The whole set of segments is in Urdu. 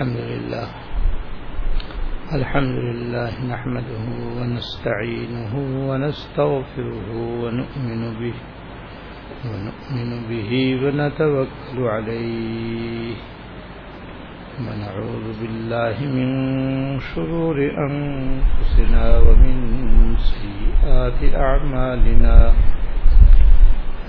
الحمد لله. الحمد لله نحمده ونستعينه ونستغفره ونؤمن به ونؤمن به ونتوكل عليه. ونعوذ بالله من شرور أنفسنا ومن سيئات أعمالنا.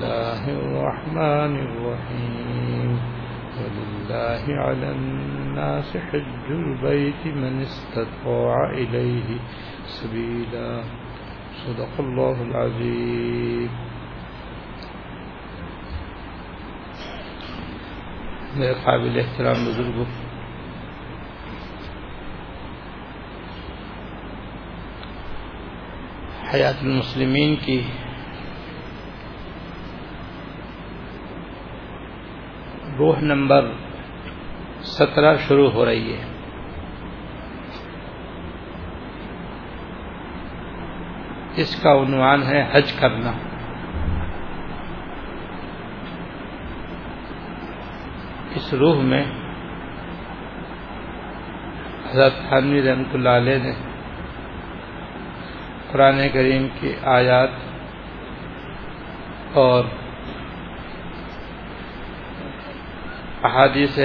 الله الرحمن الرحيم. ولله على الناس حج البيت من استطاع إليه سبيلا. صدق الله العظيم. میرے قابل احترام بزرگوں، حیات المسلمین کی روح نمبر سترہ شروع ہو رہی ہے۔ اس کا عنوان ہے حج کرنا۔ اس روح میں حضرت خانوی رحمت اللہ علیہ نے قرآن کریم کی آیات اور احادیث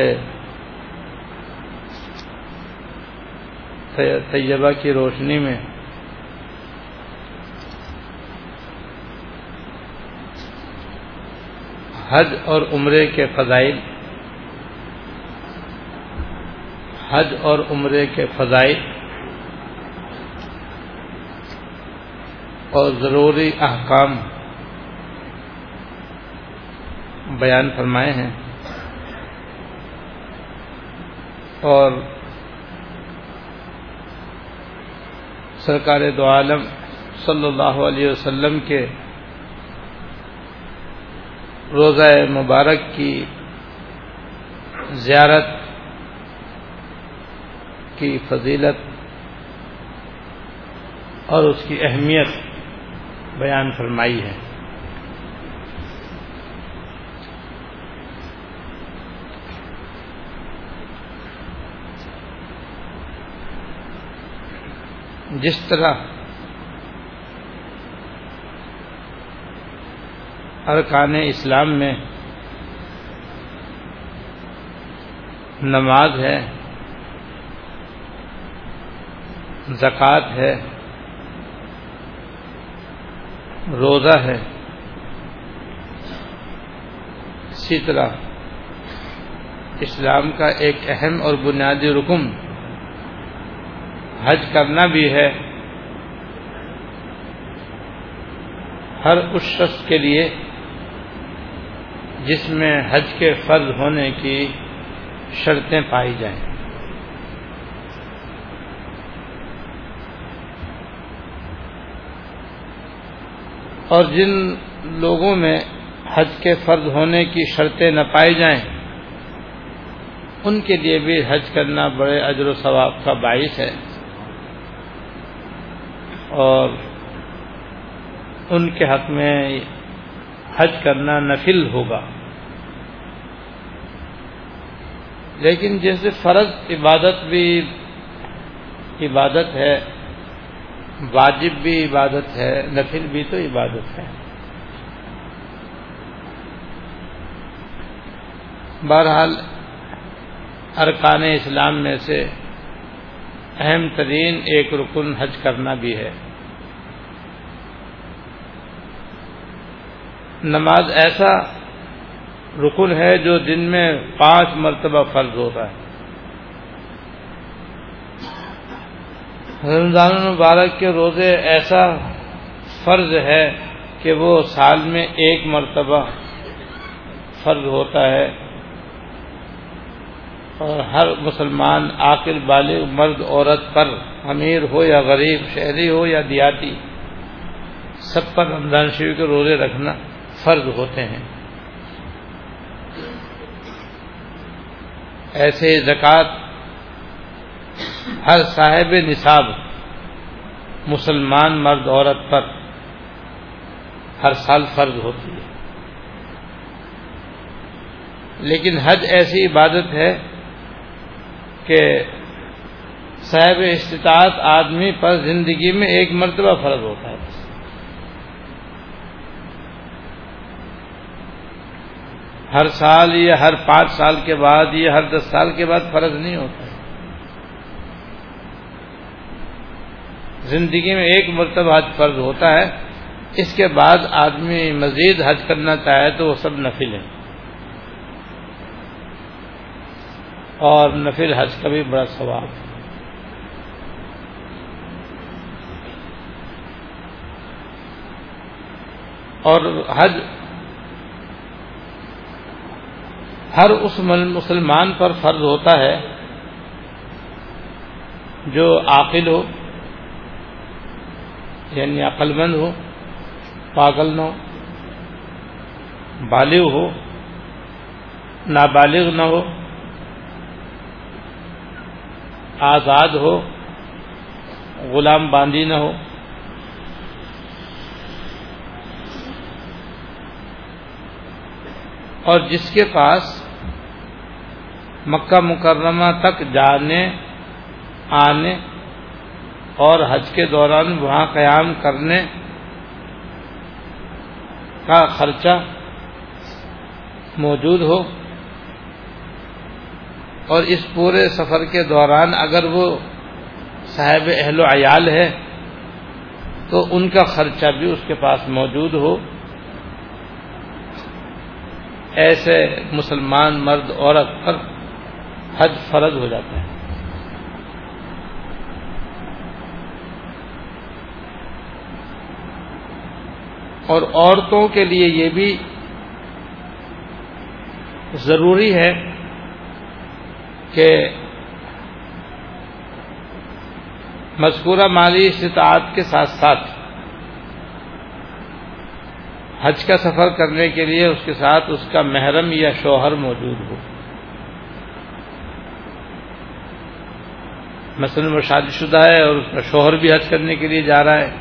طیبہ کی روشنی میں۔ حج اور عمرے کے فضائل۔ حج اور عمرے کے فضائل۔ اور ضروری احکام بیان فرمائے ہیں۔ اور سرکار دو عالم صلی اللہ علیہ وسلم کے روزہ مبارک کی زیارت کی فضیلت اور اس کی اہمیت بیان فرمائی ہے۔ جس طرح ارکان اسلام میں نماز ہے، زکوٰۃ ہے، روزہ ہے، اسی طرح اسلام کا ایک اہم اور بنیادی رکن حج کرنا بھی ہے۔ ہر اس شخص کے لیے جس میں حج کے فرض ہونے کی شرطیں پائی جائیں۔ اور جن لوگوں میں حج کے فرض ہونے کی شرطیں نہ پائی جائیں، ان کے لیے بھی حج کرنا بڑے اجر و ثواب کا باعث ہے۔ اور ان کے حق میں حج کرنا نفل ہوگا۔ لیکن جیسے فرض عبادت بھی عبادت ہے، واجب بھی عبادت ہے، نفل بھی تو عبادت ہے۔ بہرحال ارکان اسلام میں سے اہم ترین ایک رکن حج کرنا بھی ہے۔ نماز ایسا رکن ہے جو دن میں پانچ مرتبہ فرض ہوتا ہے۔ رمضان المبارک کے روزے ایسا فرض ہے کہ وہ سال میں ایک مرتبہ فرض ہوتا ہے اور ہر مسلمان عاقل، بالغ، مرد، عورت پر، امیر ہو یا غریب، شہری ہو یا دیاتی سب پر رمضان شریف کے روزے رکھنا فرض ہوتے ہیں۔ ایسے زکوٰۃ ہر صاحب نصاب مسلمان مرد عورت پر ہر سال فرض ہوتی ہے۔ لیکن حج ایسی عبادت ہے کہ صاحب استطاعت آدمی پر زندگی میں ایک مرتبہ فرض ہوتا ہے۔ ہر سال یا ہر پانچ سال کے بعد یا ہر دس سال کے بعد فرض نہیں ہوتا ہے۔ زندگی میں ایک مرتبہ حج فرض ہوتا ہے، اس کے بعد آدمی مزید حج کرنا چاہے تو وہ سب نفل ہیں۔ اور نفل حج کا بھی بڑا ثواب ہے۔ اور حج ہر اس مسلمان پر فرض ہوتا ہے جو عاقل ہو یعنی عقل مند ہو، پاگل نہ ہو، بالغ ہو، نابالغ نہ ہو، آزاد ہو، غلام باندھی نہ ہو، اور جس کے پاس مکہ مکرمہ تک جانے، آنے اور حج کے دوران وہاں قیام کرنے کا خرچہ موجود ہو۔ اور اس پورے سفر کے دوران اگر وہ صاحب اہل و عیال ہے تو ان کا خرچہ بھی اس کے پاس موجود ہو۔ ایسے مسلمان مرد، عورت پر حج فرض ہو جاتا ہے۔ اور عورتوں کے لیے یہ بھی ضروری ہے کہ مذکورہ مالی استطاعت کے ساتھ ساتھ حج کا سفر کرنے کے لیے اس کے ساتھ اس کا محرم یا شوہر موجود ہو۔ مثلاً وہ شادی شدہ ہے اور اس کا شوہر بھی حج کرنے کے لیے جا رہا ہے،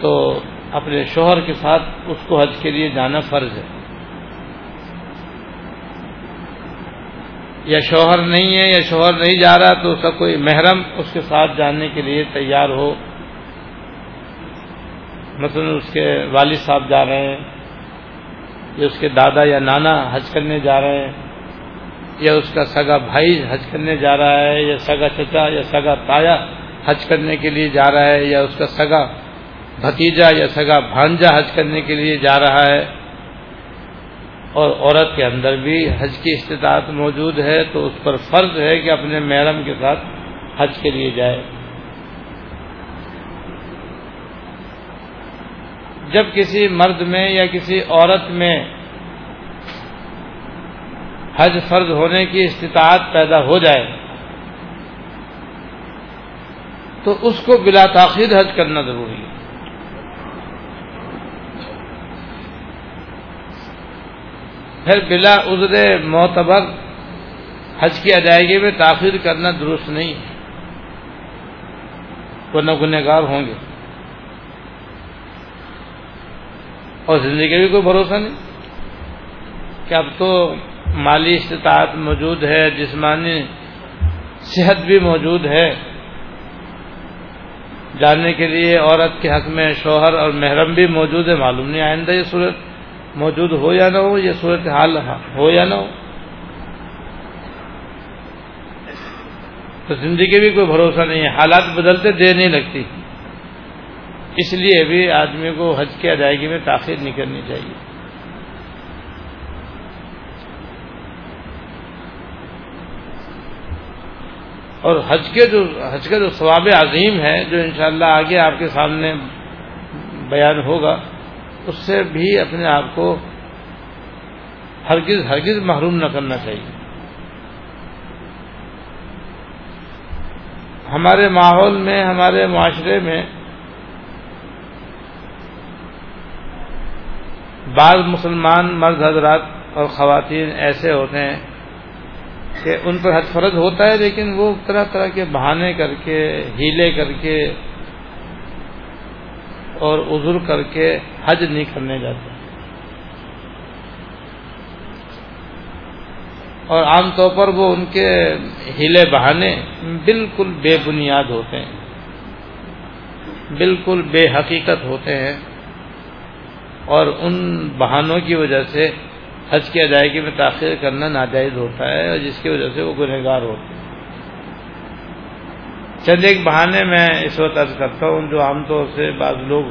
تو اپنے شوہر کے ساتھ اس کو حج کے لیے جانا فرض ہے۔ یا شوہر نہیں ہے، یا شوہر نہیں جا رہا تو اس کا کوئی محرم اس کے ساتھ جانے کے لیے تیار ہو۔ مثلا اس کے والد صاحب جا رہے ہیں، یا اس کے دادا یا نانا حج کرنے جا رہے ہیں۔ یا اس کا سگا بھائی حج کرنے جا رہا ہے، یا سگا چچا، یا سگا تایا حج کرنے کے لیے جا رہا ہے، یا اس کا سگا بھتیجا یا سگا بھانجا حج کرنے کے لیے جا رہا ہے۔ اور عورت کے اندر بھی حج کی استطاعت موجود ہے، تو اس پر فرض ہے کہ اپنے محرم کے ساتھ حج کے لیے جائے۔ جب کسی مرد میں یا کسی عورت میں حج فرض ہونے کی استطاعت پیدا ہو جائے تو اس کو بلا تاخیر حج کرنا ضروری ہے۔ پھر بلا عذر معتبر حج کی ادائیگی میں تاخیر کرنا درست نہیں ہے۔ وہ نگنگار ہوں گے۔ اور زندگی کا بھی کوئی بھروسہ نہیں۔ کہ اب تو مالی استطاعت موجود ہے، جسمانی صحت بھی موجود ہے۔ جاننے کے لیے عورت کے حق میں شوہر اور محرم بھی موجود ہے، معلوم نہیں آئندہ یہ صورت موجود ہو یا نہ ہو، یہ صورت حال ہو یا نہ ہو۔ تو زندگی بھی کوئی بھروسہ نہیں ہے، حالات بدلتے دیر نہیں لگتی۔ اس لیے بھی آدمی کو حج کی ادائیگی میں تاخیر نہیں کرنی چاہیے۔ اور حج کے جو حج کا جو ثواب عظیم ہے، جو انشاءاللہ آگے آپ کے سامنے بیان ہوگا، اس سے بھی اپنے آپ کو ہرگز ہرگز محروم نہ کرنا چاہیے۔ ہمارے ماحول میں، ہمارے معاشرے میں بعض مسلمان مرد حضرات اور خواتین ایسے ہوتے ہیں کہ ان پر حج فرض ہوتا ہے، لیکن وہ طرح طرح کے بہانے کر کے، ہیلے کر کے اور عذر کر کے حج نہیں کرنے جاتے۔ اور عام طور پر وہ ان کے ہیلے بہانے بالکل بے بنیاد ہوتے ہیں، بالکل بے حقیقت ہوتے ہیں اور ان بہانوں کی وجہ سے حج کی ادائیگی میں تاخیر کرنا ناجائز ہوتا ہے اور جس کی وجہ سے وہ گنہگار ہوتے ہیں۔ چند ایک بہانے میں اس وقت عرض کرتا ہوں جو عام طور سے بعض لوگ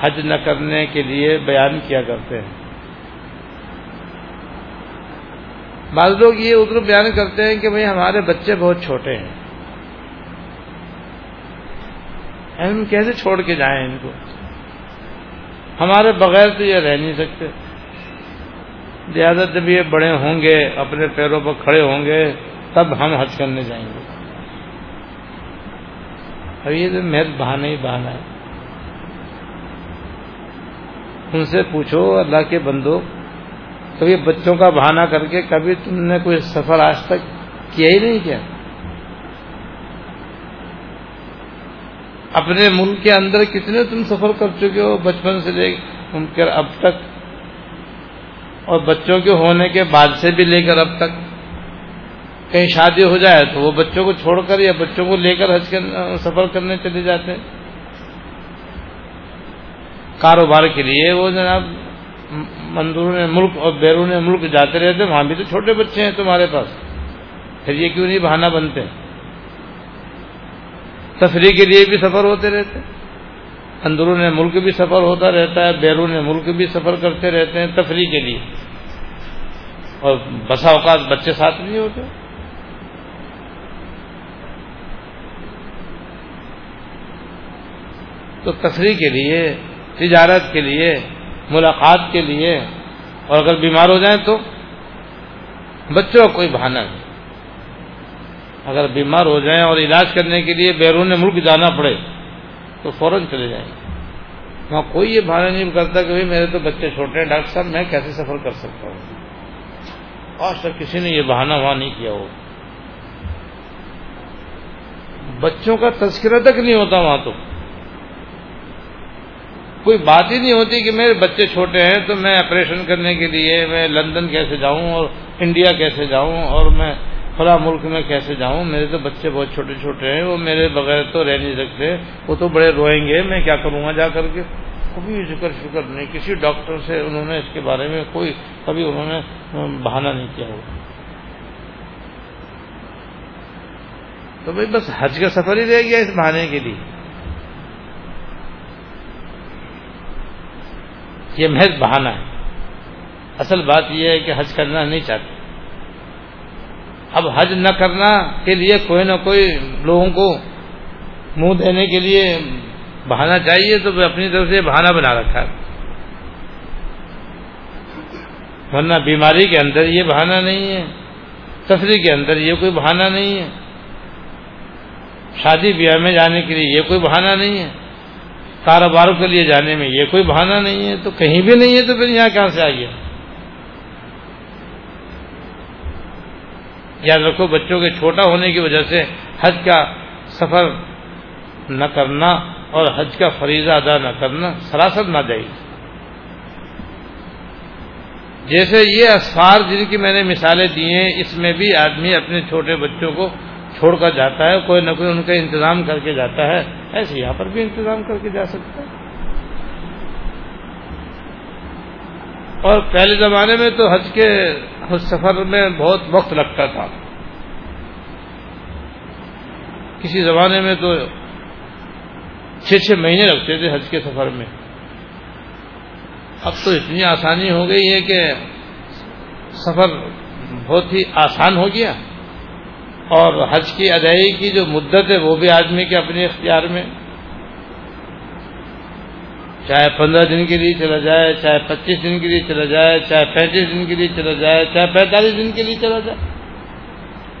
حج نہ کرنے کے لیے بیان کیا کرتے ہیں۔ بعض لوگ یہ ادھر بیان کرتے ہیں کہ بھئی ہمارے بچے بہت چھوٹے ہیں۔ یعنی ہم کیسے چھوڑ کے جائیں ان کو؟ ہمارے بغیر تو یہ رہ نہیں سکتے۔ لہٰذا جب یہ بڑے ہوں گے، اپنے پیروں پر کھڑے ہوں گے، تب ہم حج کرنے جائیں گے۔ اب یہ تو محض بہانا ہی بہانا ہے۔ ان سے پوچھو، اللہ کے بندو کبھی بچوں کا بہانا کر کے کبھی تم نے کوئی سفر آج تک کیا ہی نہیں کیا؟ اپنے ملک کے اندر کتنے تم سفر کر چکے ہو؟ بچپن سے لے کر اب تک اور بچوں کے ہونے کے بعد سے بھی لے کر اب تک۔ کہیں شادی ہو جائے تو وہ بچوں کو چھوڑ کر یا بچوں کو لے کر حج سفر کرنے چلے جاتے ہیں۔ کاروبار کے لیے وہ جناب مندرون ملک اور بیرون ملک جاتے رہتے وہاں بھی تو چھوٹے بچے ہیں تمہارے پاس۔ پھر یہ کیوں نہیں بہانا بنتے؟ تفریح کے لیے بھی سفر ہوتے رہتے اندرون ملک بھی سفر ہوتا رہتا ہے، بیرون ملک بھی سفر کرتے رہتے ہیں تفریح کے لیے۔ اور بسا اوقات بچے ساتھ نہیں ہوتے۔ تو تفریح کے لیے، تجارت کے لیے، ملاقات کے لیے، اور اگر بیمار ہو جائیں تو بچوں کا کوئی بہانہ نہیں۔ اگر بیمار ہو جائیں اور علاج کرنے کے لیے بیرون ملک جانا پڑے، تو فوراً چلے جائیں۔ گے وہاں کوئی یہ بہانہ نہیں کرتا کہ بھائی میرے تو بچے چھوٹے ہیں، ڈاکٹر صاحب، میں کیسے سفر کر سکتا ہوں؟ آج تک کسی نے یہ بہانہ وہاں نہیں کیا ہو۔ بچوں کا تذکرہ تک نہیں ہوتا وہاں تو۔ کوئی بات ہی نہیں ہوتی کہ میرے بچے چھوٹے ہیں تو میں آپریشن کرنے کے لیے میں لندن کیسے جاؤں اور انڈیا کیسے جاؤں اور میں فلاں ملک میں کیسے جاؤں؟ میرے تو بچے بہت چھوٹے چھوٹے ہیں، وہ میرے بغیر تو رہ نہیں سکتے۔ وہ تو بڑے روئیں گے، میں کیا کروں گا جا کر کے؟ کبھی ذکر شکر نہیں، کسی ڈاکٹر سے انہوں نے اس کے بارے میں کوئی کبھی انہوں نے بہانہ نہیں کیا ہو تو بھائی بس حج کا سفر ہی رہ گیا اس بہانے کے لیے۔ یہ محض بہانہ ہے۔ اصل بات یہ ہے کہ حج کرنا نہیں چاہتے۔ اب حج نہ کرنا کے لیے کوئی نہ کوئی لوگوں کو منہ دینے کے لیے بہانا چاہیے تو اپنی طرف سے بہانہ بنا رکھا ہے۔ ورنہ بیماری کے اندر یہ بہانہ نہیں ہے۔ تفریح کے اندر یہ کوئی بہانہ نہیں ہے۔ شادی بیاہ میں جانے کے لیے یہ کوئی بہانہ نہیں ہے۔ کاروبار کے لیے جانے میں یہ کوئی بہانہ نہیں ہے۔ تو کہیں بھی نہیں ہے تو پھر یہاں کہاں سے آئیے؟ یاد رکھو، بچوں کے چھوٹا ہونے کی وجہ سے حج کا سفر نہ کرنا اور حج کا فریضہ ادا نہ کرنا سراسر نہ جائے جیسے یہ اسفار جن کی میں نے مثالیں دی ہیں، اس میں بھی آدمی اپنے چھوٹے بچوں کو چھوڑ کر جاتا ہے، کوئی نہ کوئی ان کا انتظام کر کے جاتا ہے، ایسے یہاں پر بھی انتظام کر کے جا سکتا ہے۔ اور پہلے زمانے میں تو حج کے حج سفر میں بہت وقت لگتا تھا۔ کسی زمانے میں تو چھ چھ مہینے لگتے تھے حج کے سفر میں۔ اب تو اتنی آسانی ہو گئی ہے کہ سفر بہت ہی آسان ہو گیا۔ اور حج کی ادائیگی کی جو مدت ہے وہ بھی آدمی کے اپنے اختیار میں۔ چاہے پندرہ دن کے لیے چلا جائے، چاہے پچیس دن کے لیے چلا جائے، چاہے پینتیس دن کے لیے چلا جائے، چاہے پینتالیس دن کے لیے چلا جائے۔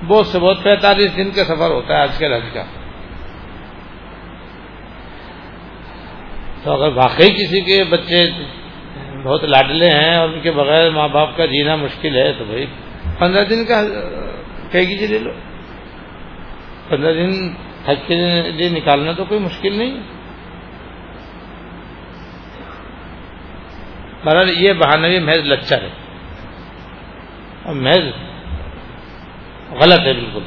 بہت سے بہت پینتالیس دن کا سفر ہوتا ہے آج کل حج کا۔ تو اگر واقعی کسی کے بچے بہت لاڈلے ہیں اور ان کے بغیر ماں باپ کا جینا مشکل ہے، تو بھائی پندرہ دن کا پیکیج لے لو۔ پندرہ دن حج کے لیے نکالنا تو کوئی مشکل نہیں۔ بہرحال یہ بہانہ بھی محض لچر ہے۔ اور محض غلط ہے بالکل۔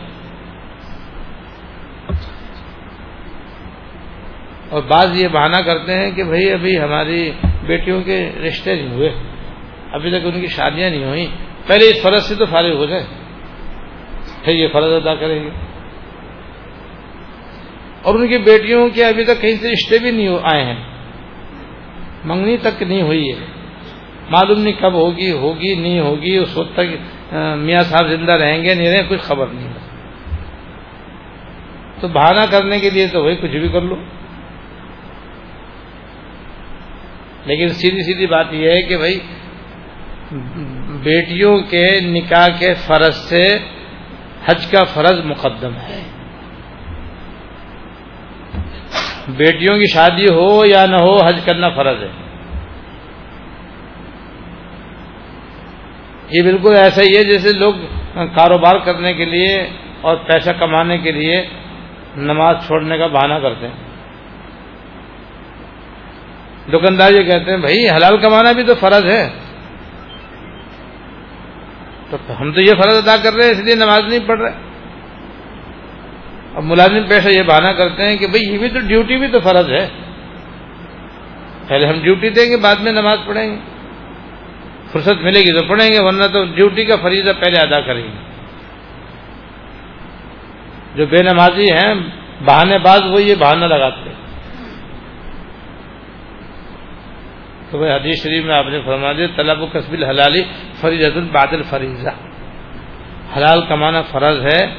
اور بعض یہ بہانہ کرتے ہیں کہ بھائی ابھی ہماری بیٹیوں کے رشتے نہیں ہوئے۔ ابھی تک ان کی شادیاں نہیں ہوئی پہلے اس فرض سے تو فارغ ہو جائے پھر یہ فرض ادا کریں گے۔ اور ان کی بیٹیوں کے ابھی تک کہیں سے رشتے بھی نہیں آئے ہیں۔ منگنی تک نہیں ہوئی ہے۔ معلوم نہیں کب ہوگی ہوگی نہیں ہوگی، اس وقت تک میاں صاحب زندہ رہیں گے، نہیں رہیں کچھ خبر نہیں تو بہانہ کرنے کے لیے تو وہی کچھ بھی کر لو۔ لیکن سیدھی سیدھی بات یہ ہے کہ بھائی، بیٹیوں کے نکاح کے فرض سے حج کا فرض مقدم ہے۔ بیٹیوں کی شادی ہو یا نہ ہو، حج کرنا فرض ہے۔ یہ بالکل ایسا ہی ہے جیسے لوگ کاروبار کرنے کے لیے اور پیسہ کمانے کے لیے نماز چھوڑنے کا بہانہ کرتے ہیں۔ دکاندار یہ کہتے ہیں، بھائی، حلال کمانا بھی تو فرض ہے۔ تو ہم تو یہ فرض ادا کر رہے ہیں، اس لیے نماز نہیں پڑھ رہے۔ اب ملازم پیشہ یہ بہانہ کرتے ہیں کہ بھائی، یہ بھی تو ڈیوٹی بھی تو فرض ہے۔ پہلے ہم ڈیوٹی دیں گے، بعد میں نماز پڑھیں گے۔ فرصت ملے گی تو پڑھیں گے، ورنہ تو ڈیوٹی کا فریضہ پہلے ادا کریں گے۔ جو بے نمازی ہیں، بہانے باز وہ یہ بہانہ لگاتے ہیں۔ تو بھائی حدیث شریف میں آپ نے فرما دیا طلب و قصب الحلالی فریض الباد الفریضہ۔ حلال کمانا فرض ہے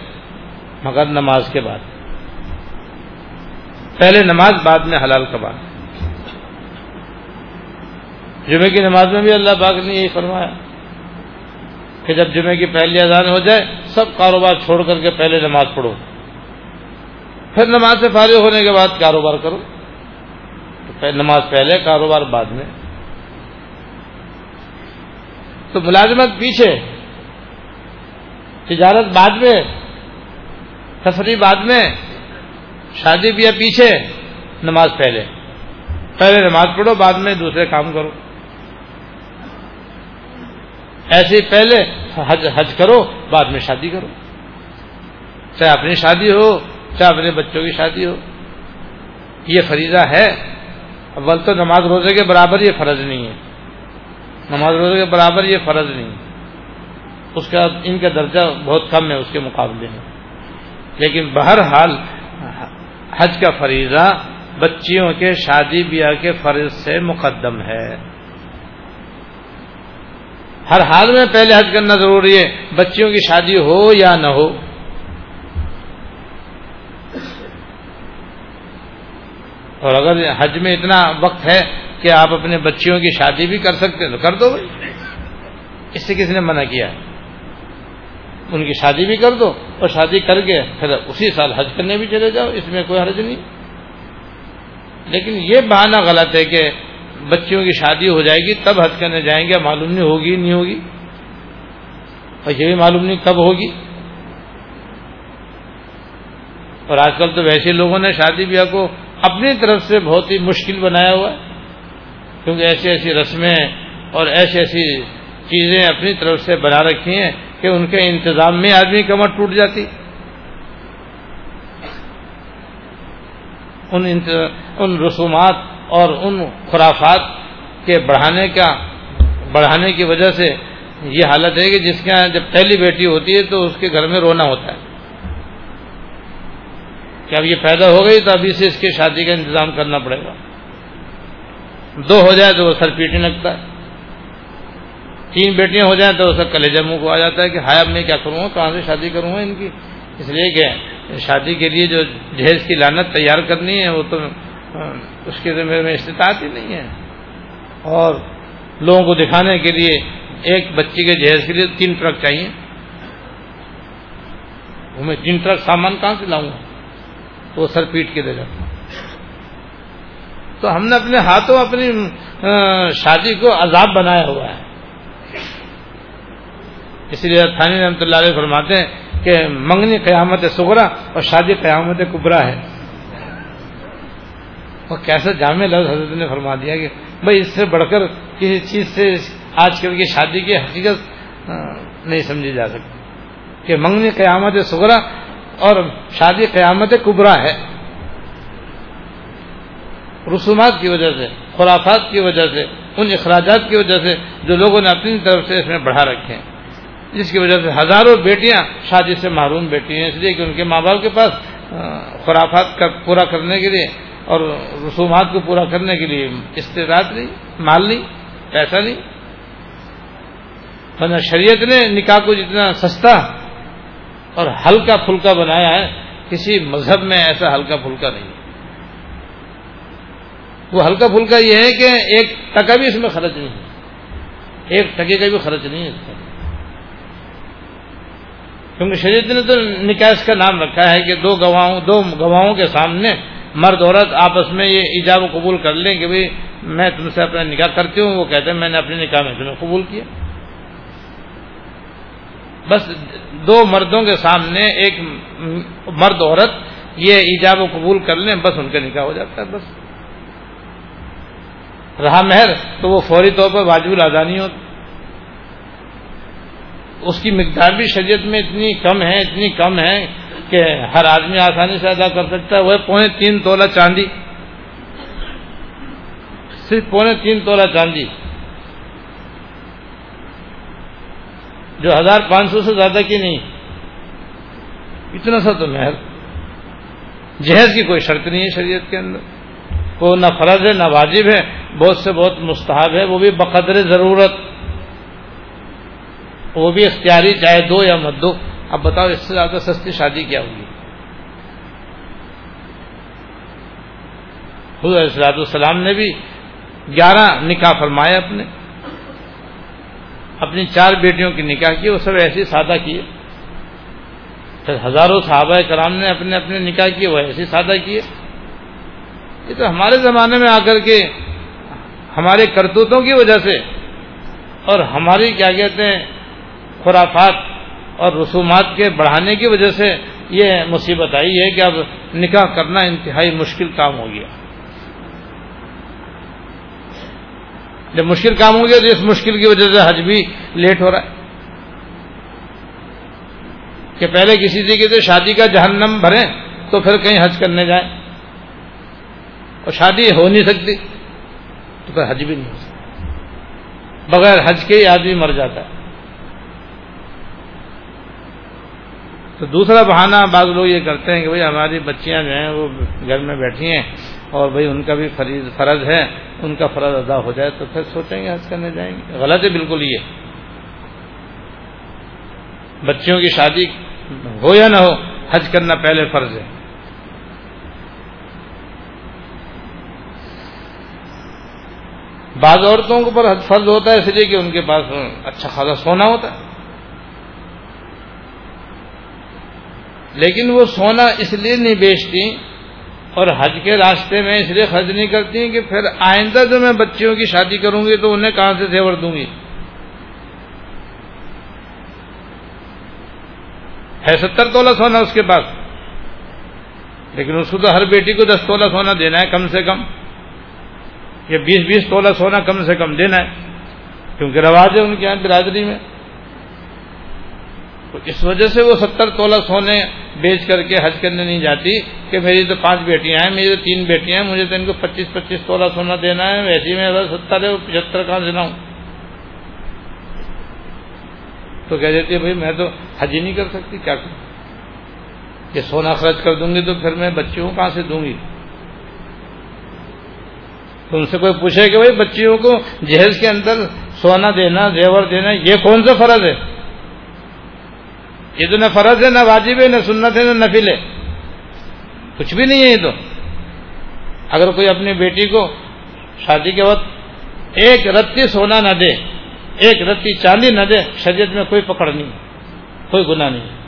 مگر نماز کے بعد۔ پہلے نماز بعد میں حلال کمانا جمعے کی نماز میں بھی اللہ پاک نے یہی فرمایا کہ جب جمعے کی پہلی اذان ہو جائے، سب کاروبار چھوڑ کر کے پہلے نماز پڑھو۔ پھر نماز سے فارغ ہونے کے بعد کاروبار کرو۔ نماز پہلے، کاروبار بعد میں۔ تو ملازمت پیچھے، تجارت بعد میں، تفریح بعد میں، شادی بھی پیچھے، نماز پہلے۔ پہلے نماز پڑھو، بعد میں دوسرے کام کرو۔ ایسے پہلے حج حج کرو، بعد میں شادی کرو۔ چاہے اپنی شادی ہو، چاہے اپنے بچوں کی شادی ہو۔ یہ فریضہ ہے۔ اول تو نماز روزے کے برابر یہ فرض نہیں ہے۔ نماز روزے کے برابر یہ فرض نہیں۔ اس کا ان کا درجہ بہت کم ہے، اس کے مقابلے میں۔ لیکن بہرحال حج کا فریضہ بچیوں کے شادی بیاہ کے فرض سے مقدم ہے۔ ہر حال میں پہلے حج کرنا ضروری ہے، بچیوں کی شادی ہو یا نہ ہو۔ اور اگر حج میں اتنا وقت ہے کہ آپ اپنے بچیوں کی شادی بھی کر سکتے ہیں تو کر دو بھائی۔ اس سے کس نے منع کیا؟ ان کی شادی بھی کر دو اور شادی کر کے پھر اسی سال حج کرنے بھی چلے جاؤ، اس میں کوئی حرج نہیں۔ لیکن یہ بہانہ غلط ہے کہ بچیوں کی شادی ہو جائے گی، تب حج کرنے جائیں گے، معلوم نہیں ہوگی نہیں ہوگی۔ اور یہ بھی معلوم نہیں کب ہوگی۔ اور آج کل تو ویسے لوگوں نے شادی بیاہ کو اپنی طرف سے بہت ہی مشکل بنایا ہوا ہے، کیونکہ ایسی ایسی رسمیں اور ایسی ایسی چیزیں اپنی طرف سے بنا رکھی ہیں کہ ان کے انتظام میں آدمی کمر ٹوٹ جاتی۔ ان ان رسومات اور ان خرافات کے بڑھانے کا بڑھانے کی وجہ سے یہ حالت ہے کہ جس کے یہاں جب پہلی بیٹی ہوتی ہے تو اس کے گھر میں رونا ہوتا ہے۔ کہ اب یہ پیدا ہو گئی تو ابھی سے اس کی شادی کا انتظام کرنا پڑے گا۔ دو ہو جائے تو وہ سر پیٹنے لگتا ہے۔ تین بیٹیاں ہو جائیں تو اسے کلیجہ منہ کو آ جاتا ہے کہ ہائے اب میں کیا کروں گا؟ کہاں سے شادی کروں گا ان کی؟ اس لیے کہ شادی کے لیے جو جہیز کی لانت تیار کرنی ہے وہ تو ہاں، اس کے ذمہ میں استطاعت ہی نہیں ہے۔ اور لوگوں کو دکھانے کے لیے ایک بچی کے جہیز کے لیے تین ٹرک چاہیے۔ وہ میں تین ٹرک سامان کہاں سے لاؤں؟ گا تو وہ سر پیٹ کے دے جاتا تو ہم نے اپنے ہاتھوں اپنی شادی کو عذاب بنایا ہوا ہے۔ اس لیے تھانی رحمۃ اللہ علیہ فرماتے ہیں کہ منگنی قیامت سغرا اور شادی قیامت کبرا ہے۔ وہ کیسا جامع لفظ حضرت نے فرما دیا کہ بھائی اس سے بڑھ کر کسی چیز سے آج کل کی شادی کی حقیقت نہیں سمجھی جا سکتی۔ کہ منگنی قیامت سغرا اور شادی قیامت کبرا ہے۔ رسومات کی وجہ سے، خرافات کی وجہ سے، ان اخراجات کی وجہ سے جو لوگوں نے اپنی طرف سے اس میں بڑھا رکھے ہیں۔ جس کی وجہ سے ہزاروں بیٹیاں شادی سے معروم بیٹی ہیں، اس لیے کہ ان کے ماں باپ کے پاس خرافات کا پورا کرنے کے لیے اور رسومات کو پورا کرنے کے لیے استعداد نہیں مال نہیں پیسہ نہیں ورنہ شریعت نے نکاح کو جتنا سستا اور ہلکا پھلکا بنایا ہے، کسی مذہب میں ایسا ہلکا پھلکا نہیں۔ وہ ہلکا پھلکا یہ ہے کہ ایک ٹکا بھی اس میں خرچ نہیں ہے۔ ایک ٹکے کا بھی خرچ نہیں ہے۔ اس کا کیونکہ شریعت نے تو نکاح کا نام رکھا ہے کہ دو گواہوں دو گواہوں کے سامنے مرد عورت آپس میں یہ ایجاب و قبول کر لیں کہ بھائی میں تم سے اپنا نکاح کرتی ہوں، وہ کہتے ہیں میں نے اپنے نکاح میں تمہیں قبول کیا۔ بس دو مردوں کے سامنے ایک مرد عورت یہ ایجاب و قبول کر لیں، بس ان کا نکاح ہو جاتا ہے، بس۔ رہا مہر تو وہ فوری طور پر واجب الادانی ہوتی اس کی مقدار بھی شریعت میں اتنی کم ہے، اتنی کم ہے۔ کہ ہر آدمی آسانی سے ادا کر سکتا ہے، وہ پونے تین تولا چاندی۔ صرف پونے تین تولا چاندی۔ جو ہزار پانچ سو سے زیادہ کی نہیں۔ اتنا سا تو مہر۔ جہیز کی کوئی شرط نہیں ہے شریعت کے اندر۔ وہ نہ فرض ہے، نہ واجب ہے۔ بہت سے بہت مستحب ہے وہ بھی بقدر ضرورت۔ وہ بھی اختیاری، چاہے دو یا مت دو اب بتاؤ اس سے زیادہ سستی شادی کیا ہوگی؟ حضرت السلام نے بھی گیارہ نکاح فرمائے اپنے۔ اپنی چار بیٹیوں کی نکاح کی، وہ سب ایسی سادہ کیے۔ ہزاروں صحابہ کرام نے اپنے اپنے نکاح کیے، وہ ایسی سادہ کیے۔ یہ تو ہمارے زمانے میں آ کر کے ہمارے کرتوتوں کی وجہ سے اور ہماری کیا کہتے ہیں، خرافات اور رسومات کے بڑھانے کی وجہ سے یہ مصیبت آئی ہے کہ اب نکاح کرنا انتہائی مشکل کام ہو گیا۔ جب مشکل کام ہو گیا تو اس مشکل کی وجہ سے حج بھی لیٹ ہو رہا ہے۔ کہ پہلے کسی طریقے سے شادی کا جہنم بھریں تو پھر کہیں حج کرنے جائیں۔ اور شادی ہو نہیں سکتی تو پھر حج بھی نہیں ہو سکتی۔ بغیر حج کے ہی آدمی مر جاتا ہے۔ تو دوسرا بہانہ بعض لوگ یہ کرتے ہیں کہ بھائی ہماری بچیاں جو ہیں وہ گھر میں بیٹھی ہیں اور بھائی ان کا بھی فرض ہے، ان کا فرض ادا ہو جائے تو پھر سوچیں گے حج کرنے جائیں گے۔ غلط ہے بالکل یہ۔ بچیوں کی شادی ہو یا نہ ہو، حج کرنا پہلے فرض ہے۔ بعض عورتوں کے اوپر فرض ہوتا ہے، اس لیے کہ ان کے پاس اچھا خاصا سونا ہوتا ہے۔ لیکن وہ سونا اس لیے نہیں بیچتی اور حج کے راستے میں اس لیے خرچ نہیں کرتی کہ پھر آئندہ جو میں بچیوں کی شادی کروں گی تو انہیں کہاں سے زیور دوں گی؟ ہے ستر تولہ سونا اس کے پاس لیکن اس کو تو ہر بیٹی کو دس تولہ سونا دینا ہے کم سے کم۔ یا بیس بیس تولہ سونا کم سے کم دینا ہے۔ کیونکہ رواج ہے ان کے یہاں برادری میں۔ تو اس وجہ سے وہ ستر تولہ سونے بیچ کر کے حج کرنے نہیں جاتی کہ میری تو پانچ بیٹیاں ہیں، میری تو تین بیٹیاں ہیں، مجھے تو ان کو پچیس پچیس تولہ سونا دینا ہے ویسے میں اگر ستر ہے، وہ پچہتر کہاں سے لاؤں؟ تو کہہ دیتی ہے، بھائی میں تو حج ہی نہیں کر سکتی، کیا کروں؟ کہ سونا خرچ کر دوں گی تو پھر میں بچیوں کہاں سے دوں گی؟ تو ان سے کوئی پوچھے کہ بھائی بچیوں کو جہیز کے اندر سونا دینا، زیور دینا، یہ کون سا فرض ہے؟ یہ تو نہ فرض ہے، نہ واجب ہے، نہ سنت ہے، نہ نفل ہے۔ کچھ بھی نہیں ہے یہ تو۔ اگر کوئی اپنی بیٹی کو شادی کے وقت ایک رتی سونا نہ دے، ایک رتی چاندی نہ دے، شریعت میں کوئی پکڑ نہیں، کوئی گناہ نہیں۔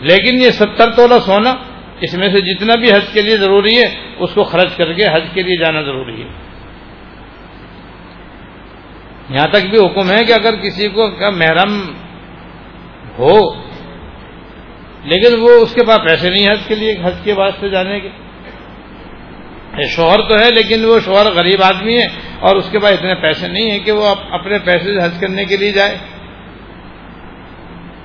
لیکن یہ ستر تولہ سونا اس میں سے جتنا بھی حج کے لیے ضروری ہے، اس کو خرچ کر کے حج کے لیے جانا ضروری ہے۔ یہاں تک بھی حکم ہے کہ اگر کسی کو محرم ہو، لیکن وہ اس کے پاس پیسے نہیں حج کے لیے، حج کے واسطے جانے کے۔ شوہر تو ہے، لیکن وہ شوہر غریب آدمی ہے اور اس کے پاس اتنے پیسے نہیں ہیں کہ وہ اپنے پیسے حج کرنے کے لیے جائے۔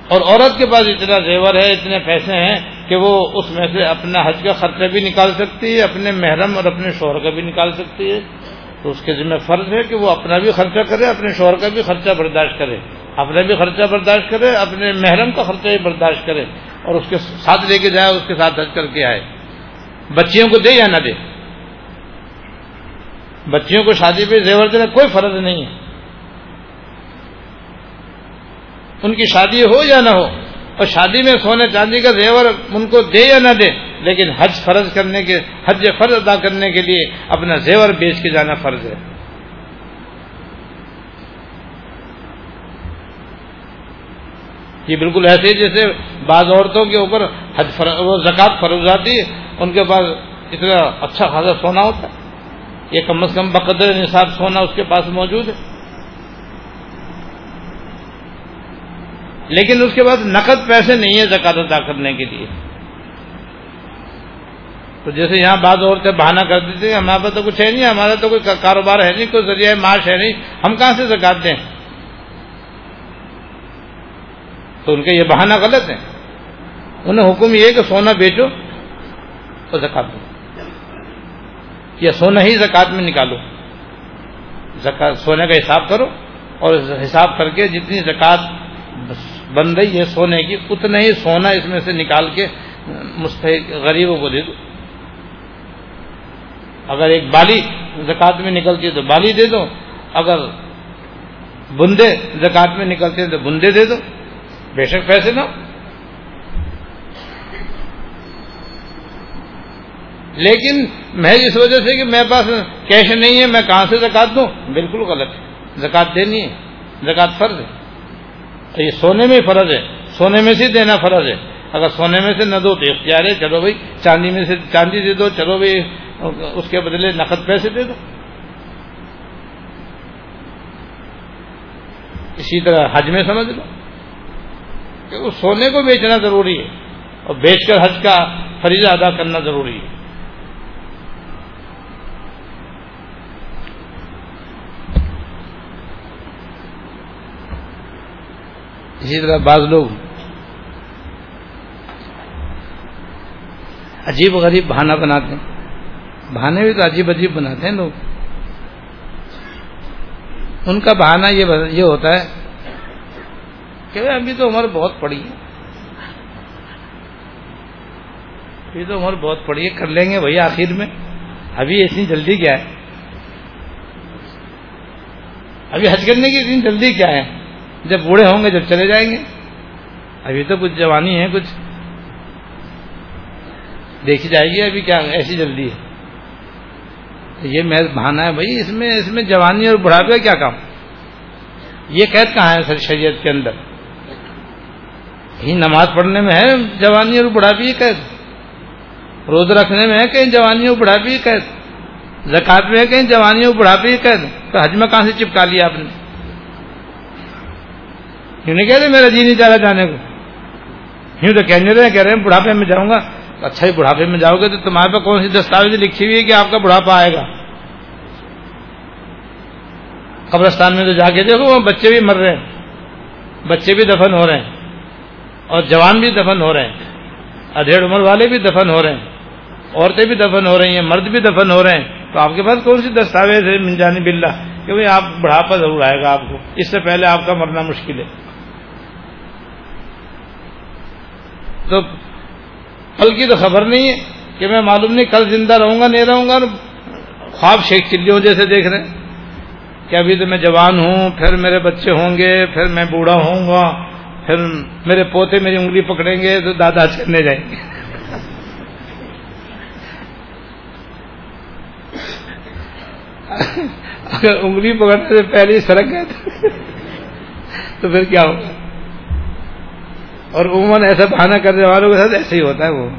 اور عورت کے پاس اتنا زیور ہے، اتنے پیسے ہیں کہ وہ اس میں سے اپنا حج کا خرچہ بھی نکال سکتی ہے، اپنے محرم اور اپنے شوہر کا بھی نکال سکتی ہے۔ تو اس کے ذمہ فرض ہے کہ وہ اپنا بھی خرچہ کرے، اپنے شوہر کا بھی خرچہ برداشت کرے۔ اپنا بھی خرچہ برداشت کرے، اپنے محرم کا خرچہ بھی برداشت کرے اور اس کے ساتھ لے کے جائے، اس کے ساتھ حج کر کے آئے۔ بچیوں کو دے یا نہ دے؟ بچیوں کو شادی پہ زیور دینا کوئی فرض نہیں ہے۔ ان کی شادی ہو یا نہ ہو؟ اور شادی میں سونے چاندی کا زیور ان کو دے یا نہ دے، لیکن حج فرض کرنے کے، حج فرض ادا کرنے کے لیے اپنا زیور بیچ کے جانا فرض ہے۔ یہ بالکل ایسے ہی جیسے بعض عورتوں کے اوپر حج وہ زکوٰۃ فرض آتی، ان کے پاس اتنا اچھا خاصا سونا ہوتا۔ ہے یہ کم از کم بقدر نصاب سونا اس کے پاس موجود ہے۔ لیکن اس کے بعد نقد پیسے نہیں ہے زکات ادا کرنے کے لیے۔ تو جیسے یہاں بعض عورتیں بہانا کر دیتی ہیں، ہمارے پاس تو کچھ ہے نہیں، ہمارا تو کوئی کاروبار ہے نہیں، کوئی ذریعہ معاش ہے نہیں، ہم کہاں سے زکات دیں؟ تو ان کا یہ بہانہ غلط ہے انہیں حکم یہ کہ سونا بیچو تو زکات دو۔ یا سونا ہی زکات میں نکالو۔ زکات سونے کا حساب کرو اور حساب کر کے جتنی زکات بن رہی ہے سونے کی اتنا ہی سونا اس میں سے نکال کے مستحق غریبوں کو دے دو۔ اگر ایک بالی زکات میں نکلتی ہے تو بالی دے دو۔ اگر بندے زکات میں نکلتے ہیں تو بندے دے دو۔ بے شک پیسے نہ لیکن میں اس وجہ سے کہ میرے پاس کیش نہیں ہے، میں کہاں سے زکات دوں؟ بالکل غلط ہے۔ زکات دینی ہے۔ زکات فرض ہے۔ تو یہ سونے میں فرض ہے۔ سونے میں سے دینا فرض ہے۔ اگر سونے میں سے نہ دو تو اختیار ہے، چلو بھائی، چاندی میں سے چاندی دے دو، چلو بھائی، اس کے بدلے نقد پیسے دے دو۔ اسی طرح حج میں سمجھ لو کہ اس سونے کو بیچنا ضروری ہے اور بیچ کر حج کا فریضہ ادا کرنا ضروری ہے۔ اسی طرح بعض لوگ عجیب غریب بہانا بناتے ہیں۔ بہانے بھی تو عجیب عجیب بناتے ہیں لوگ۔ ان کا بہانا یہ ہوتا ہے کہ ابھی تو عمر بہت پڑی ہے۔ ابھی تو عمر بہت پڑی ہے، کر لیں گے بھائی آخر میں۔ ابھی اتنی جلدی کیا ہے؟ ابھی حج کرنے کی اتنی جلدی کیا ہے؟ جب بوڑھے ہوں گے جب چلے جائیں گے؟ ابھی تو کچھ جوانی ہے کچھ۔ دیکھی جائے گی ابھی کیا ایسی جلدی ہے۔ یہ محض بہانا ہے بھائی، اس میں اس میں جوانی اور بڑھاپے کیا کام؟ یہ قید کہاں ہے سر شریعت کے اندر؟ کہیں نماز پڑھنے میں ہے جوانی اور بڑھاپی قید؟ روز رکھنے میں ہے کہیں جوانی اور بڑھاپی قید؟ زکات میں ہے کہیں جوانی اور بڑھاپی قید؟ تو حج میں کہاں سے چپکا لیا آپ نے؟ کیوں نہیں کہہ رہے میرا جی نہیں چاہ رہا جانے کو؟ یوں تو کہنے رہے کہہ رہے ہیں بڑھاپے میں جاؤں گا۔ اچھا ہی بڑھاپے میں جاؤ گے تو تمہارے پاس کون سی دستاویز لکھی ہوئی ہے کہ آپ کا بڑھاپا آئے گا؟ قبرستان میں تو جا کے دیکھو، وہاں بچے بھی مر رہے ہیں۔ بچے بھی دفن ہو رہے ہیں۔ اور جوان بھی دفن ہو رہے ہیں۔ ادھیڑ عمر والے بھی دفن ہو رہے ہیں۔ عورتیں بھی دفن ہو رہی ہیں، مرد بھی دفن ہو رہے ہیں۔ تو آپ کے پاس کون سی دستاویز ہے منجانی بلّہ کہ بھائی آپ بڑھاپا ضرور آئے گا آپ کو؟ اس سے پہلے آپ کا مرنا مشکل ہے۔ تو کل کی تو خبر نہیں ہے کہ میں معلوم نہیں، کل زندہ رہوں گا، نہیں رہوں گا خواب شیخ چلیوں جیسے دیکھ رہے ہیں کہ ابھی تو میں جوان ہوں، پھر میرے بچے ہوں گے، پھر میں بوڑھا ہوں گا، پھر میرے پوتے میری انگلی پکڑیں گے تو دادا کرنے جائیں گے۔ اگر انگلی پکڑنے سے پہلے ہی سڑک گئے تو پھر کیا ہوگا؟ اور عموماً ایسا بہانا کرنے والوں کے ساتھ ایسے ہی ہوتا ہے وہ۔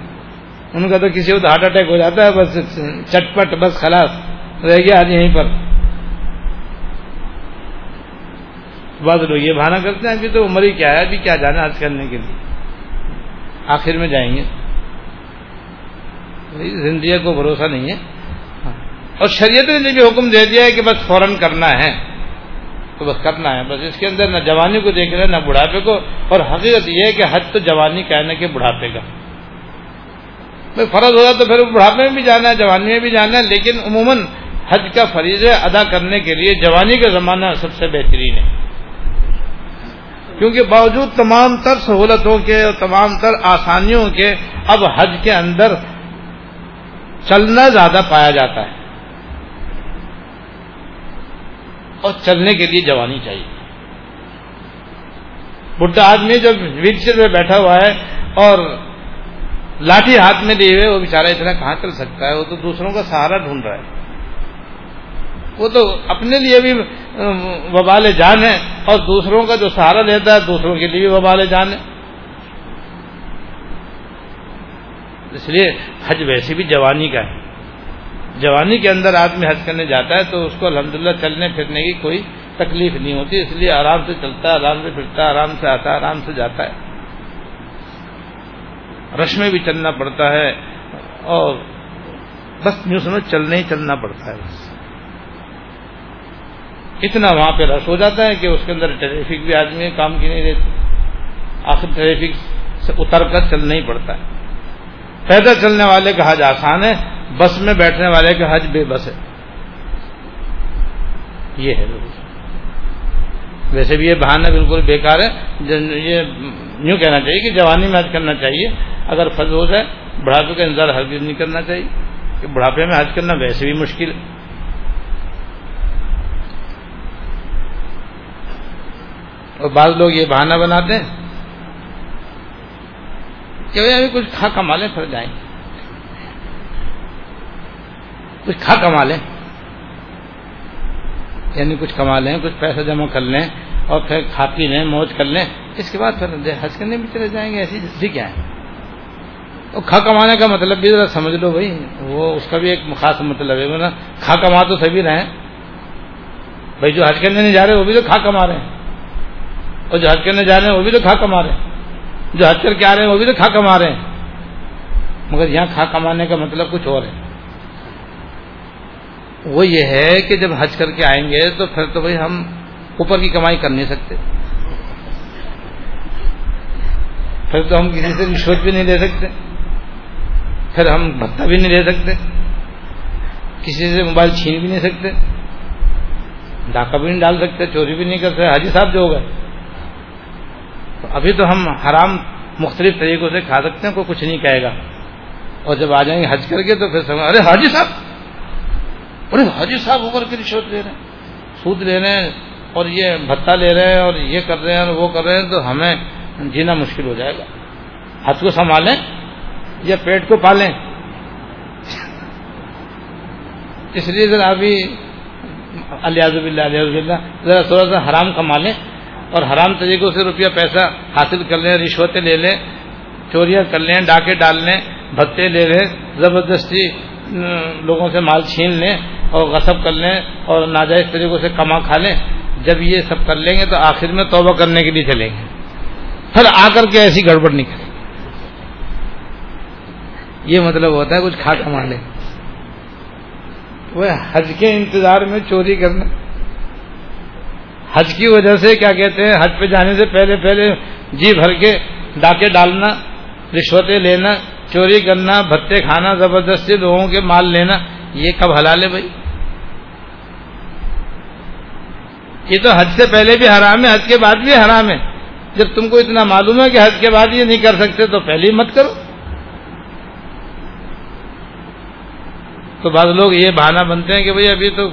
ان کا تو کسی کو ہارٹ اٹیک ہو جاتا ہے، بس چٹپٹ بس خلاص، رہ گیا آج یہیں پر۔ بعض لوگ یہ بہانا کرتے ہیں ابھی تو عمر ہی کیا ہے، ابھی کیا جانا آج کرنے کے لیے؟ آخر میں جائیں گے۔ زندگی کو بھروسہ نہیں ہے۔ اور شریعت نے بھی حکم دے دیا ہے کہ بس فوراً کرنا ہے۔ تو بس کرنا ہے۔ بس اس کے اندر نہ جوانی کو دیکھ رہے، نہ بڑھاپے کو۔ اور حقیقت یہ ہے کہ حج تو جوانی کہنے کے بڑھاپے کا۔ بھائی فرض ہو تو پھر بڑھاپے میں بھی جانا ہے، جوانی میں بھی جانا ہے، لیکن عموماً حج کا فریض ادا کرنے کے لیے جوانی کا زمانہ سب سے بہترین ہے۔ کیونکہ باوجود تمام تر سہولتوں کے اور تمام تر آسانیوں کے، اب حج کے اندر چلنا زیادہ پایا جاتا ہے۔ اور چلنے کے لیے جوانی چاہیے۔ بڈھا آدمی جو ویل چیئر میں بیٹھا ہوا ہے اور لاٹھی ہاتھ میں لیے ہوئے، وہ بےچارا اتنا کہاں چل سکتا ہے؟ وہ تو دوسروں کا سہارا ڈھونڈ رہا ہے۔ وہ تو اپنے لیے بھی وبال جان ہے اور دوسروں کا جو سہارا لیتا ہے، دوسروں کے لیے بھی وبال جان ہے۔ اس لیے حج ویسے بھی جوانی کا ہے۔ جوانی کے اندر آدمی حج کرنے جاتا ہے تو اس کو الحمدللہ چلنے پھرنے کی کوئی تکلیف نہیں ہوتی، اس لیے آرام سے چلتا ہے آرام سے پھرتا ہے آرام سے آتا ہے آرام سے جاتا ہے۔ رش میں بھی چلنا پڑتا ہے اور بس یوں سمجھ چلنے ہی چلنا پڑتا ہے۔ بس اتنا وہاں پہ رش ہو جاتا ہے کہ اس کے اندر ٹریفک بھی آدمی کام کی نہیں رہتی۔ آخر ٹریفک سے اتر کر چلنا ہی پڑتا ہے۔ پیدل چلنے والے کا حج آسان ہے۔ بس میں بیٹھنے والے کا حج بے بس ہے۔ یہ ہے۔ ویسے بھی یہ بہانہ بالکل بیکار ہے۔ یہ یوں کہنا چاہیے کہ جوانی میں حج کرنا چاہیے۔ اگر فض ہو جائے بڑھاپے کا انتظار ہرگز نہیں کرنا چاہیے۔ کہ بڑھاپے میں حج کرنا ویسے بھی مشکل ہے۔ اور بعض لوگ یہ بہانہ بناتے ہیں کہ ابھی یعنی کچھ کھا کما لیں پھر جائیں۔ کچھ کھا کما لیں۔ یعنی کچھ کما لیں، کچھ پیسہ جمع کر لیں اور پھر کھا پی لیں، موج کر لیں۔ اس کے بعد پھر حج کرنے بھی چلے جائیں گے، ایسی جلدی کیا ہے؟ تو کھا کمانے کا مطلب بھی ذرا سمجھ لو بھائی، وہ اس کا بھی ایک خاص مطلب ہے۔ نا کھا کما تو سبھی رہے بھائی جو حج کرنے نہیں جا رہے، وہ بھی تو کھا کما رہے ہیں۔ اور جو حج کرنے جا رہے ہیں، وہ بھی تو کھا کما رہے ہیں۔ جو حج کر کے آ رہے ہیں، وہ بھی تو کھا کما رہے ہیں۔ مگر یہاں کھا کمانے کا مطلب کچھ اور ہے۔ وہ یہ ہے کہ جب حج کر کے آئیں گے تو پھر تو بھائی ہم اوپر کی کمائی کر نہیں سکتے۔ پھر تو ہم کسی سے رشوت بھی نہیں لے سکتے۔ پھر ہم بھتا بھی نہیں لے سکتے۔ کسی سے موبائل چھین بھی نہیں سکتے۔ ڈاکہ بھی نہیں ڈال سکتے، چوری بھی نہیں کر سکتے۔ حاجی صاحب جو ہوگا تو ابھی تو ہم حرام مختلف طریقوں سے کھا سکتے ہیں، کوئی کچھ نہیں کہے گا۔ اور جب آ جائیں گے حج کر کے تو پھر سمجھ ارے حاجی صاحب ارے حاجی صاحب اوپر کے رشوت لے رہے ہیں، سود لے رہے ہیں، اور یہ بھتا لے رہے ہیں، اور یہ کر رہے ہیں، اور وہ کر رہے ہیں، تو ہمیں جینا مشکل ہو جائے گا۔ حج کو سنبھالیں یا پیٹ کو پالیں۔ اس لیے ذرا ابھی الیاز اللہ علیہ ذرا تھوڑا سا حرام کما لیں اور حرام طریقوں سے روپیہ پیسہ حاصل کر لیں، رشوتیں لے لیں، چوریاں کر لیں، ڈاکے ڈال لیں، بھتے لے لیں، زبردستی لوگوں سے مال چھین لیں اور غصب کر لیں اور ناجائز طریقوں سے کما کھا لیں۔ جب یہ سب کر لیں گے تو آخر میں توبہ کرنے کے لیے چلیں گے۔ پھر آ کر کے ایسی گڑبڑ نہیں کریں۔ یہ مطلب ہوتا ہے کچھ کھا کما لیں۔ وہ حج کے انتظار میں چوری کرنا۔ حج کی وجہ سے کیا کہتے ہیں؟ حج پہ جانے سے پہلے پہلے جی بھر کے ڈاکے ڈالنا، رشوتیں لینا، چوری کرنا، بھتے کھانا، زبردستی لوگوں کے مال لینا، یہ کب حلال ہے بھائی؟ یہ تو حج سے پہلے بھی حرام ہے، حج کے بعد بھی حرام ہے۔ جب تم کو اتنا معلوم ہے کہ حج کے بعد یہ نہیں کر سکتے، تو پہلے ہی مت کرو۔ تو بعض لوگ یہ بہانہ بنتے ہیں کہ بھئی ابھی تو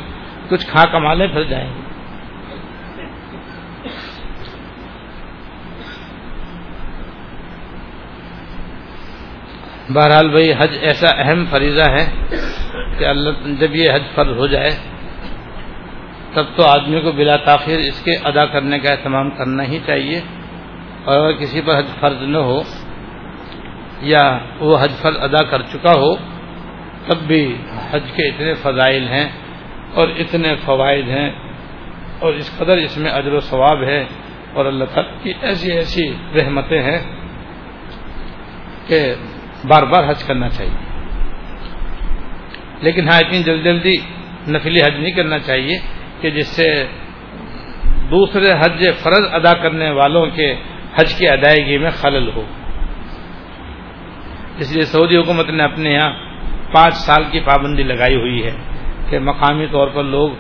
کچھ کھا کما لیں پھر جائیں۔ گے بہرحال بھائی حج ایسا اہم فریضہ ہے کہ اللہ جب یہ حج فرض ہو جائے تب تو آدمی کو بلا تاخیر اس کے ادا کرنے کا اہتمام کرنا ہی چاہیے۔ اور اگر کسی پر حج فرض نہ ہو یا وہ حج فرض ادا کر چکا ہو، تب بھی حج کے اتنے فضائل ہیں اور اتنے فوائد ہیں۔ اور اس قدر اس میں اجر و ثواب ہے۔ اور اللہ تعالیٰ کی ایسی ایسی رحمتیں ہیں کہ بار بار حج کرنا چاہیے۔ لیکن ہاں اتنی جلدی جلدی نفلی حج نہیں کرنا چاہیے۔ کہ جس سے دوسرے حج فرض ادا کرنے والوں کے حج کی ادائیگی میں خلل ہو۔ اس لیے سعودی حکومت نے اپنے یہاں پانچ سال کی پابندی لگائی ہوئی ہے کہ مقامی طور پر لوگ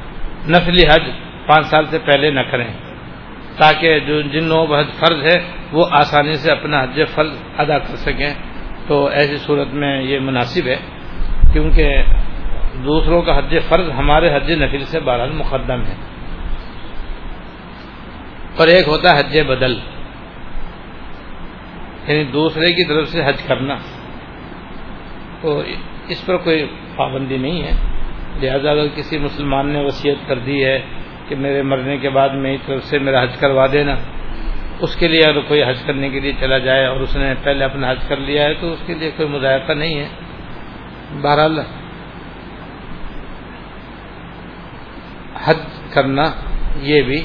نسلی حج پانچ سال سے پہلے نہ کریں، تاکہ جو جن لوگوں پر حج فرض ہے وہ آسانی سے اپنا حج فرض ادا کر سکیں۔ تو ایسی صورت میں یہ مناسب ہے، کیونکہ دوسروں کا حج فرض ہمارے حج نفل سے بہرحال مقدم ہے۔ پر ایک ہوتا ہے حج بدل۔ یعنی دوسرے کی طرف سے حج کرنا۔ تو اس پر کوئی پابندی نہیں ہے۔ لہذا اگر کسی مسلمان نے وصیت کر دی ہے کہ میرے مرنے کے بعد میری طرف سے میرا حج کروا دینا، اس کے لیے اگر کوئی حج کرنے کے لیے چلا جائے اور اس نے پہلے اپنا حج کر لیا ہے تو اس کے لیے کوئی مذائقہ نہیں ہے۔ بہرحال حج کرنا یہ بھی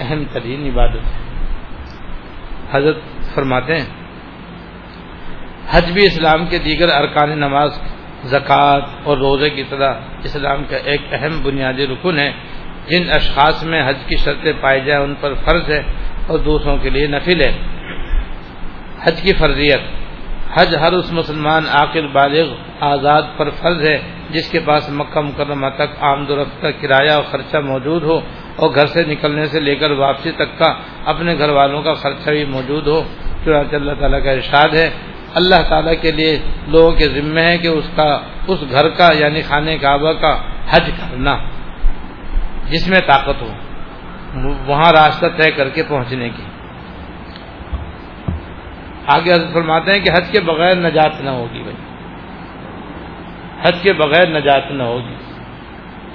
اہم ترین عبادت ہے۔ حضرت فرماتے ہیں، حج بھی اسلام کے دیگر ارکان نماز، زکوٰۃ اور روزے کی طرح اسلام کا ایک اہم بنیادی رکن ہے۔ جن اشخاص میں حج کی شرطیں پائی جائیں ان پر فرض ہے اور دوسروں کے لیے نفل ہے۔ حج کی فرضیت، حج ہر اس مسلمان عاقل بالغ آزاد پر فرض ہے جس کے پاس مکہ مکرمہ تک آمد و رفت کا کرایہ اور خرچہ موجود ہو اور گھر سے نکلنے سے لے کر واپسی تک کا اپنے گھر والوں کا خرچہ بھی موجود ہو، چنانچہ اللہ تعالیٰ کا ارشاد ہے۔ اللہ تعالیٰ کے لیے لوگوں کے ذمے ہے کہ اس کا، اس گھر کا یعنی خانہ کعبہ کا حج کرنا، جس میں طاقت ہو، وہاں راستہ طے کر کے پہنچنے کی۔ آگے حضرت فرماتے ہیں کہ حج کے بغیر نجات نہ ہوگی بھائی۔ حج کے بغیر نجات نہ ہوگی۔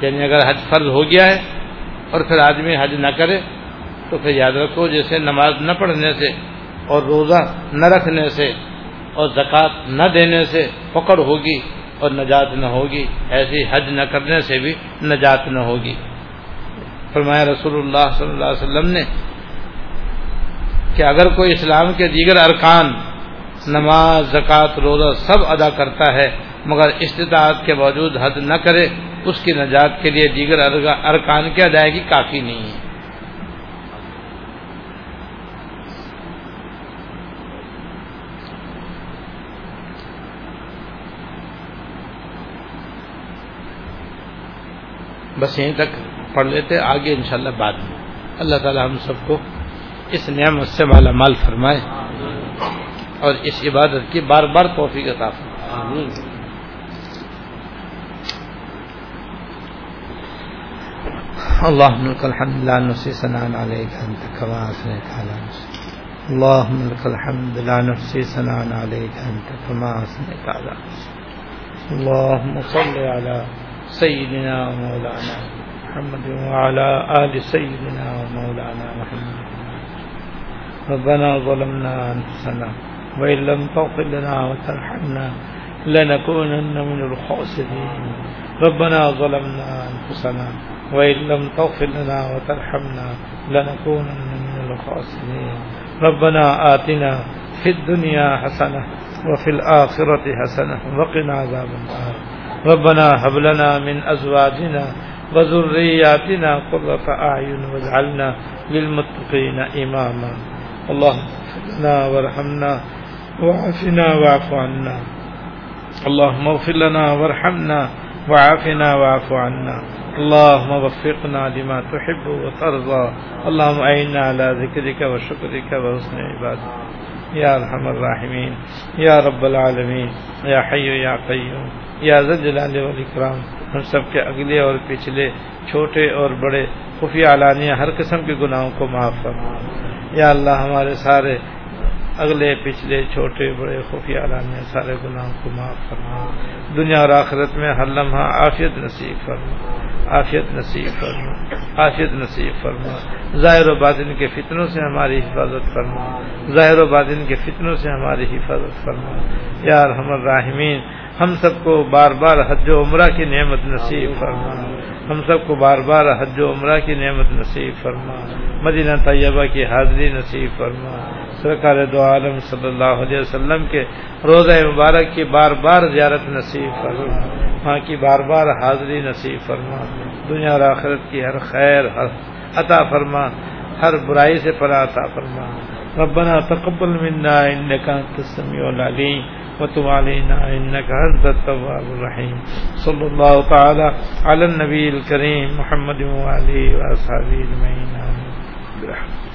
یعنی اگر حج فرض ہو گیا ہے اور پھر آدمی حج نہ کرے، تو پھر یاد رکھو جیسے نماز نہ پڑھنے سے اور روزہ نہ رکھنے سے اور زکوٰۃ نہ دینے سے پکڑ ہوگی اور نجات نہ ہوگی، ایسی حج نہ کرنے سے بھی نجات نہ ہوگی۔ فرمایا رسول اللہ صلی اللہ علیہ وسلم نے کہ اگر کوئی اسلام کے دیگر ارکان نماز، زکوٰۃ، روزہ سب ادا کرتا ہے مگر استطاعت کے باوجود حد نہ کرے، اس کی نجات کے لیے دیگر ارکان کی ادائیگی کافی نہیں۔ ہے بس یہیں تک پڑھ لیتے، آگے انشاءاللہ بعد میں۔ اللہ تعالی ہم سب کو اس نعمت سے مالا مال فرمائے اور اس عبادت کی بار بار توفیق عطا فرمائے۔ اللهم لك الحمد لا نحصي ثناء عليك انت كما اثنيت على نفسك اللهم لك الحمد لا نحصي ثناء عليك انت كما اثنيت على نفسك. اللهم صل على سيدنا ومولانا محمد وعلى آل سيدنا ومولانا محمد. ربنا ظلمنا أنفسنا وإن لم تغفر لنا وترحمنا لنكونن من الخاسرين. ربنا ظلمنا أنفسنا وإن لم تغفر لنا وترحمنا لنكونن من الخاسرين ربنا آتنا في الدنيا حسنة وفي الآخرة حسنة وقنا عذاب النار ربنا هب لنا من أزواجنا وذرياتنا قرة أعين واجعلنا للمتقين إماما اللهم اغفر لنا وارحمنا وعافنا واعف عنا اللهم اغفر لنا وارحمنا وعافنا واعف عنا. اللهم وفقنا لما تحب وترضى. اللهم أعنا على ذكرك وشكرك وحسن عبادتك. يا ارحم الراحمين. يا رب العالمين. يا حي يا قيوم. يا ذا الجلال والاكرام ہم سب کے اگلے اور پچھلے چھوٹے اور بڑے خفیہ علانیہ ہر قسم کے گناہوں کو معاف فرما. یا اللہ ہمارے سارے اگلے پچھلے چھوٹے بڑے خفیہ علانیہ سارے گناہوں کو معاف فرما۔ دنیا اور آخرت میں ہر لمحہ عافیت نصیب فرما۔ عافیت نصیب فرما۔ عافیت نصیب فرما۔ ظاہر و باطن کے فتنوں سے ہماری حفاظت فرما۔ ظاہر و باطن کے فتنوں سے ہماری حفاظت فرما۔ یا رحم الراحمین، ہم سب کو بار بار حج و عمرہ کی نعمت نصیب فرما۔ ہم سب کو بار بار حج و عمرہ کی نعمت نصیب فرما۔ مدینہ طیبہ کی حاضری نصیب فرما۔ سرکار دو عالم صلی اللہ علیہ وسلم کے روزہ مبارک کی بار بار زیارت نصیب فرما۔ وہاں کی بار بار حاضری نصیب فرما۔ دنیا اور آخرت کی ہر خیر، ہر عطا فرما۔ ہر برائی سے پناہ عطا فرما۔ ربنا تقبل منا انك انت السميع العليم وتب علينا انك انت التواب الرحيم صلى الله تعالى على النبي الكريم محمد وعلى اله واصحابه اجمعين برحمتك